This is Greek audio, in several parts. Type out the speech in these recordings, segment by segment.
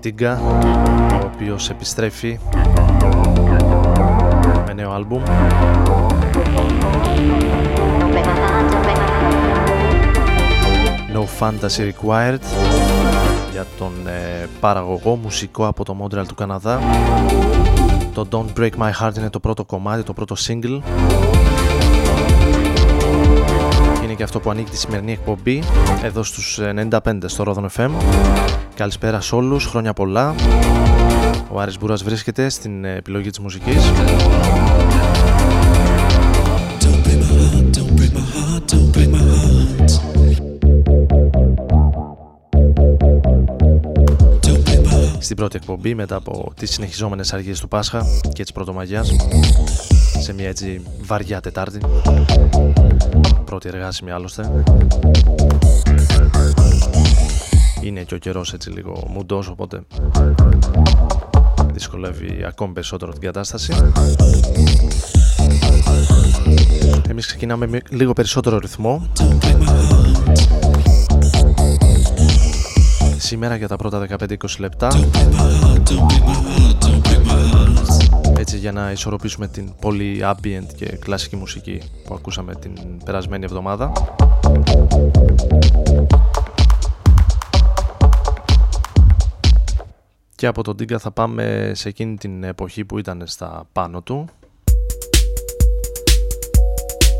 Τίγκα ο οποίος επιστρέφει με νέο άλμπουμ. No Fantasy Required για τον ε, παραγωγό μουσικό από το Montreal του Καναδά. Το Don't Break My Heart είναι το πρώτο κομμάτι, το πρώτο single. Και αυτό που ανοίγει τη σημερινή εκπομπή εδώ στους 95 στο Ρόδον FM. Καλησπέρα σε όλους, χρόνια πολλά. Ο Άρης Μπούρας βρίσκεται στην επιλογή της μουσικής. Στην πρώτη εκπομπή μετά από τις συνεχιζόμενες αργίες του Πάσχα και της Πρωτομαγιάς σε μια έτσι βαριά Τετάρτη πρώτη εργάσιμη άλλωστε είναι και ο καιρός έτσι λίγο μουντός οπότε δυσκολεύει ακόμη περισσότερο την κατάσταση. Εμείς ξεκινάμε με λίγο περισσότερο ρυθμό. Σήμερα για τα πρώτα 15-20 λεπτά. Έτσι για να ισορροπήσουμε την πολύ ambient και κλασική μουσική που ακούσαμε την περασμένη εβδομάδα. Και από τον Τίγκα θα πάμε σε εκείνη την εποχή που ήταν στα πάνω του.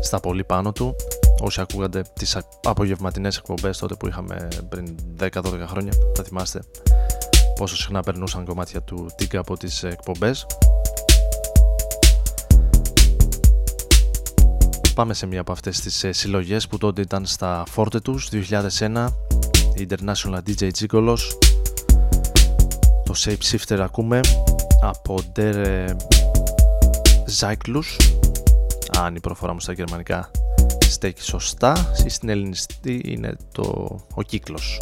Στα πολύ πάνω του. Όσοι ακούγατε τις απογευματινές εκπομπές τότε που είχαμε πριν 10-12 χρόνια Θα θυμάστε πόσο συχνά περνούσαν κομμάτια του Τίγκα από τις εκπομπές. Πάμε σε μία από αυτές τις ε, συλλογές που τότε ήταν στα φόρτε τους. 2001 International DJ Gigolos το Shape Shifter ακούμε. Από Der Zyklus αν η προφορά μου στα γερμανικά στέκει σωστά στην ελληνιστή είναι το, ο κύκλος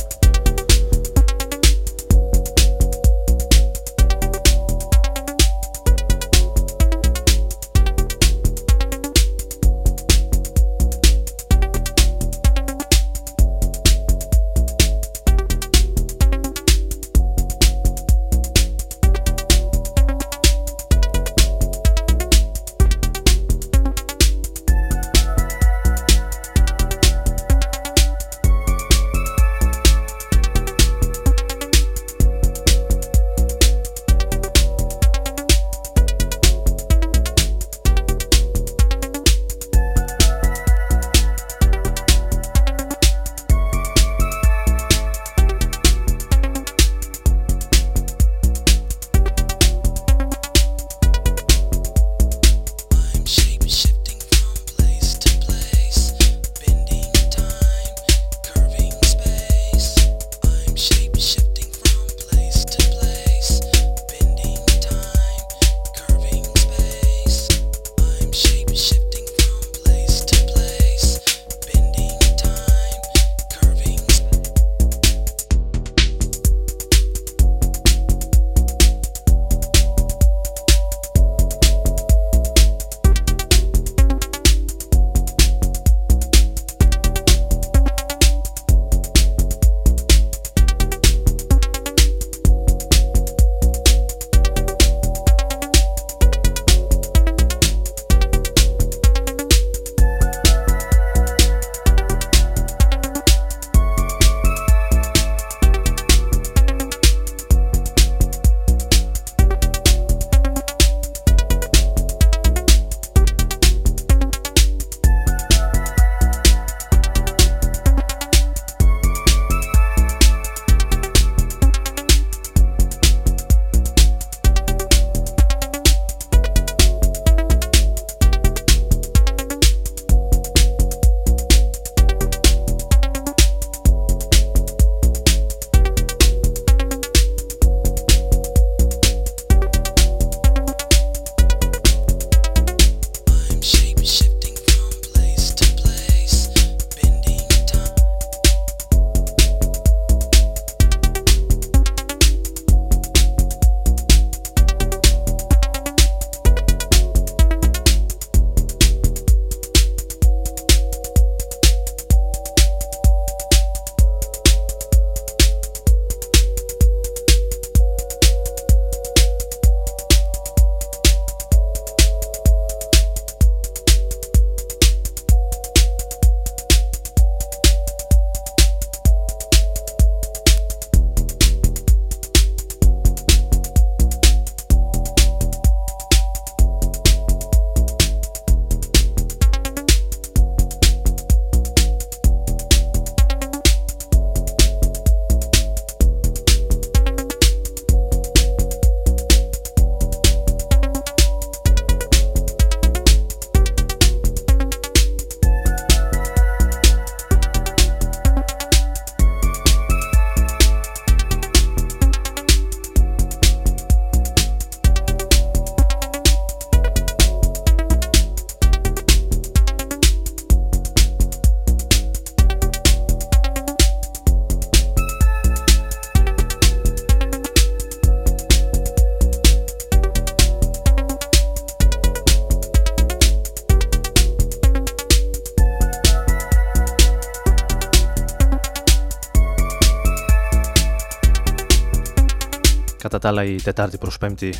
τα άλλα η Τετάρτη προς Πέμπτη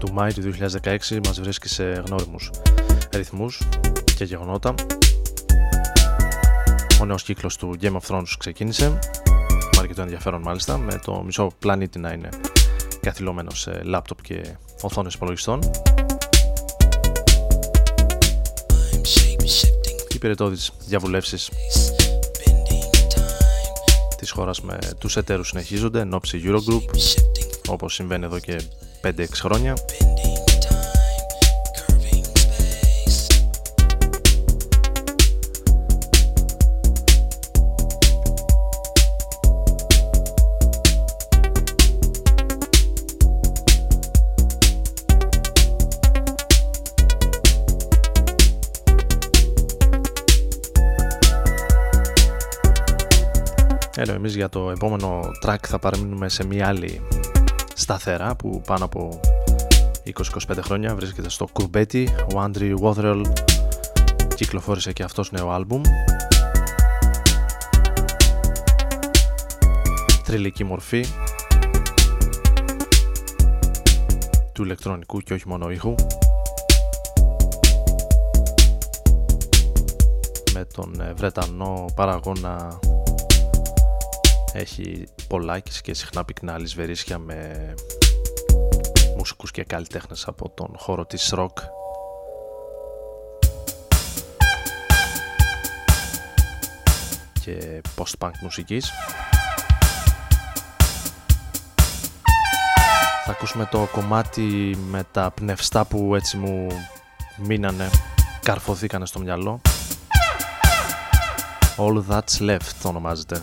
του Μάη του 2016 μας βρίσκει σε γνώριμους ρυθμούς και γεγονότα. Ο νέος κύκλος του Game of Thrones ξεκίνησε, με αρκετό ενδιαφέρον μάλιστα, με το μισό πλανήτη να είναι καθυλωμένο σε λάπτοπ και οθόνες υπολογιστών. Οι περιετώδεις διαβουλεύσεις της χώρας με τους εταίρους συνεχίζονται εν ώψη Eurogroup όπως συμβαίνει εδώ και 5-6 χρόνια. Έλα, εμείς για το επόμενο track θα παραμείνουμε σε μια άλλη σταθερά που πάνω από 20-25 χρόνια βρίσκεται στο Κουρμπέτι. Ο Άντρι Wotherell κυκλοφόρησε και αυτός νέο άλμπουμ. Τριλική μορφή του ηλεκτρονικού και όχι μόνο ήχου. Με τον ε, Βρετανό παραγώνα έχει πολλά και συχνά πυκνά λησβερίσια με μουσικούς και καλλιτέχνες από τον χώρο της rock και post-punk μουσικής. Θα ακούσουμε το κομμάτι με τα πνευστά που έτσι μου μείνανε, καρφωθήκανε στο μυαλό. All That's Left το ονομάζεται.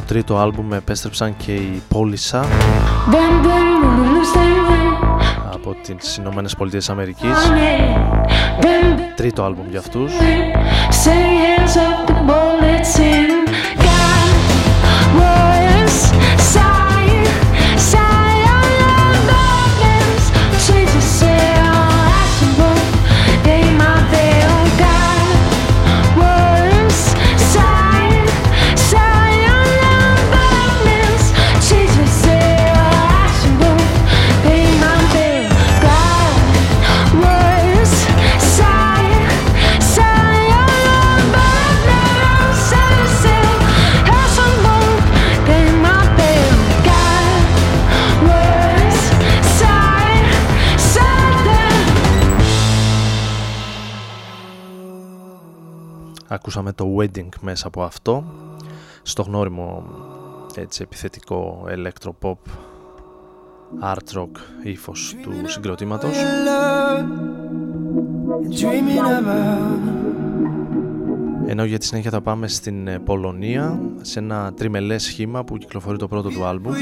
Τρίτο άλμπουμ επέστρεψαν και οι Πόλισσα από τις Ηνωμένες Πολιτείες Αμερικής. Τρίτο άλμπουμ για αυτούς Ακούσαμε το Wedding μέσα από αυτό στο γνώριμο έτσι επιθετικό electropop art rock ύφος του συγκροτήματος. Ενώ για τη συνέχεια θα πάμε στην ε, Πολωνία σε ένα τριμελές σχήμα που κυκλοφορεί το πρώτο του άλμπουμ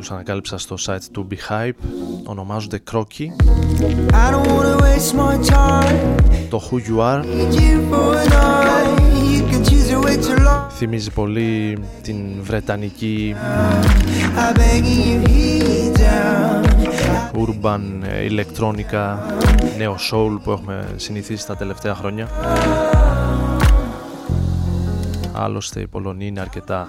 τους ανακάλυψα στο site του Behype ονομάζονται Crocky. Το Who You Are. Θυμίζει πολύ την βρετανική urban ηλεκτρόνικα νέο soul που έχουμε συνηθίσει τα τελευταία χρόνια. Άλλωστε η Πολωνία είναι αρκετά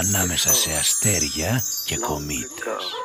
ανάμεσα σε αστέρια και κομήτες.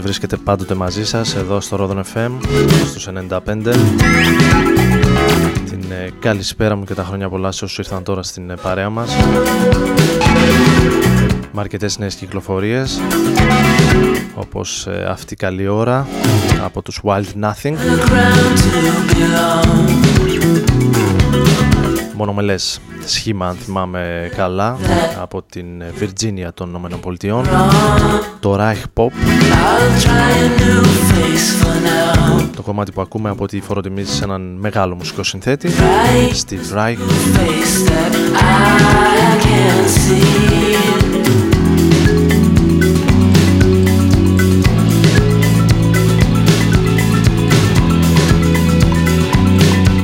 Βρίσκεται πάντοτε μαζί σας εδώ στο Rodon FM στους 95 Την ε, καλησπέρα μου και τα χρόνια πολλά σε όσους ήρθαν τώρα στην ε, παρέα μας. Με αρκετές νέες κυκλοφορίες όπως ε, αυτή καλή ώρα από τους Wild Nothing μόνο με λες σχήμα αν θυμάμαι καλά από την Virginia των ΗΠΑ. Το Reich Pop. Το κομμάτι που ακούμε από τη φοροτιμίζει σε έναν μεγάλο μουσικό συνθέτη Steve Reich.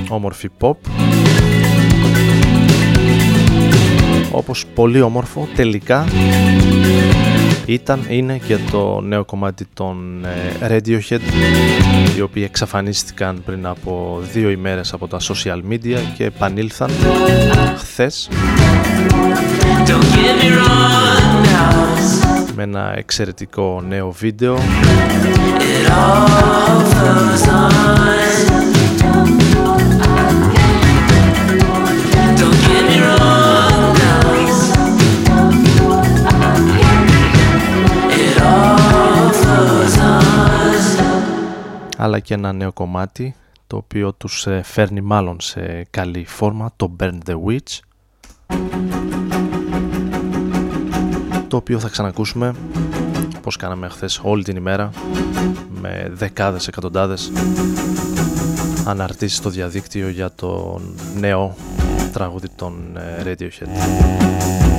όμορφη pop όπως πολύ όμορφο τελικά ήταν, είναι και το νέο κομμάτι των ε, Radiohead οι οποίοι εξαφανίστηκαν πριν από δύο ημέρες από τα social media και επανήλθαν χθες. Με ένα εξαιρετικό νέο βίντεο αλλά και ένα νέο κομμάτι το οποίο τους ε, φέρνει μάλλον σε καλή φόρμα, το Burn the Witch το οποίο θα ξανακούσουμε όπως κάναμε χθες όλη την ημέρα με δεκάδες εκατοντάδες αναρτήσεις στο διαδίκτυο για το νέο τραγούδι των ε, Radiohead.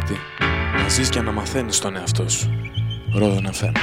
Κάτι. Να ζεις και να μαθαίνεις τον εαυτό σου. Ρόδο φέρνω.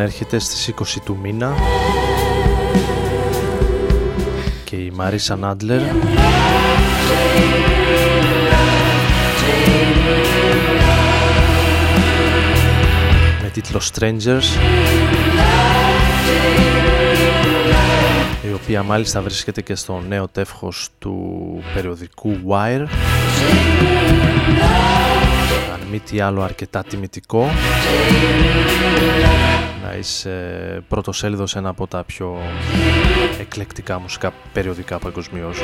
Επανέρχεται στις 20 του μήνα. Και η Μαρίσα Νάντλερ. Με τίτλο Strangers. Η οποία μάλιστα βρίσκεται και στο νέο τεύχος του περιοδικού Wire. Αν μη τι άλλο αρκετά τιμητικό Paradise, πρωτοσέλιδο σε ένα από τα πιο εκλεκτικά μουσικά περιοδικά παγκοσμίως.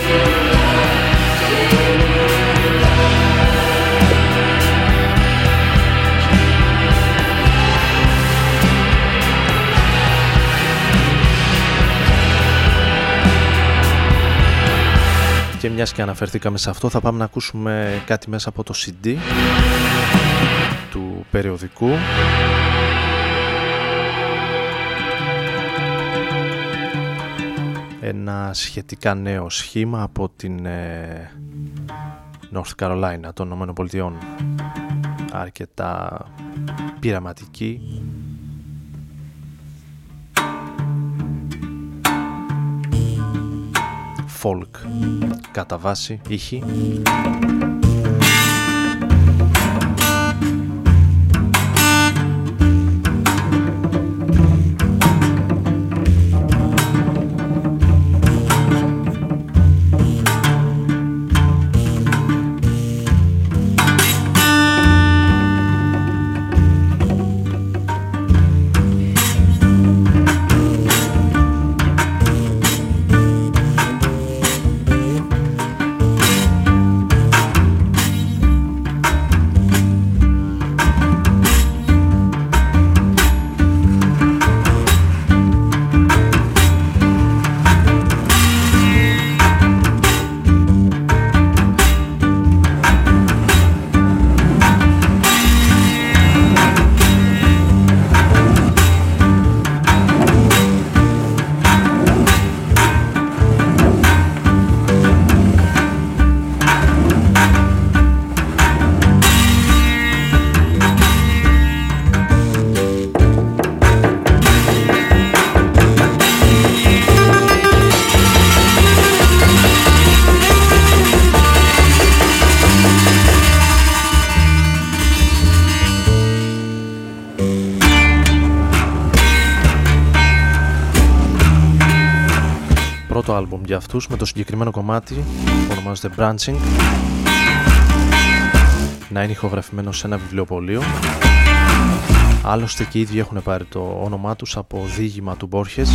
Και μιας και αναφερθήκαμε σε αυτό θα πάμε να ακούσουμε κάτι μέσα από το CD του περιοδικού ένα σχετικά νέο σχήμα από την ε, North Carolina των ΗΠΑ. Αρκετά πειραματική. Folk κατά βάση ήχη για αυτούς με το συγκεκριμένο κομμάτι που ονομάζεται Branching. Να είναι ηχογραφημένο σε ένα βιβλιοπωλείο. Άλλωστε και οι ίδιοι έχουν πάρει το όνομά τους από δίγημα του Μπόρχες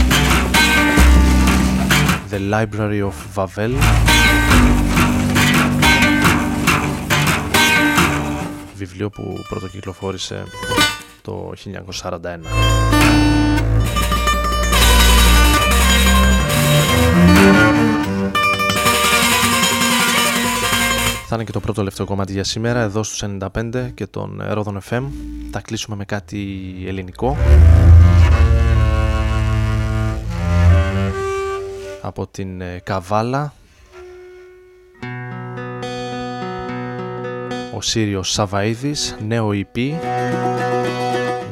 The Library of Vavel βιβλίο που πρωτοκυκλοφόρησε το 1941 Θα είναι και το πρώτο τελευταίο κομμάτι για σήμερα εδώ στους 95 και τον Ρόδον FM. Θα κλείσουμε με κάτι ελληνικό. Από την ε, Καβάλα. Ο Σύριος Σαβαΐδης, νέο EP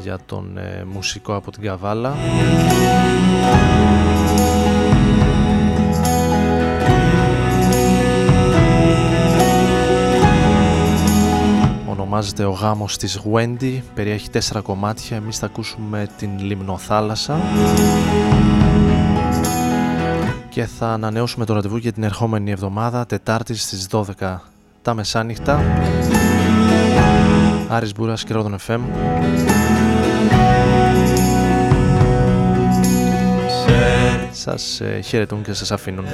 για τον ε, μουσικό από την Καβάλα. Ονομάζεται ο γάμος της Wendy, περιέχει τέσσερα κομμάτια, εμείς θα ακούσουμε την Λιμνοθάλασσα. Και θα ανανεώσουμε το ραντεβού για την ερχόμενη εβδομάδα, Τετάρτη στις 12 τα μεσάνυχτα. Άρης Μπούρας και Ρόδον FM. Σας ε, χαιρετούν και σας αφήνουν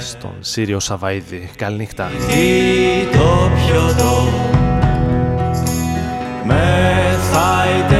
στον Σύριο Σαβαΐδη. Καληνύχτα. Τι το πιωτό μεθάει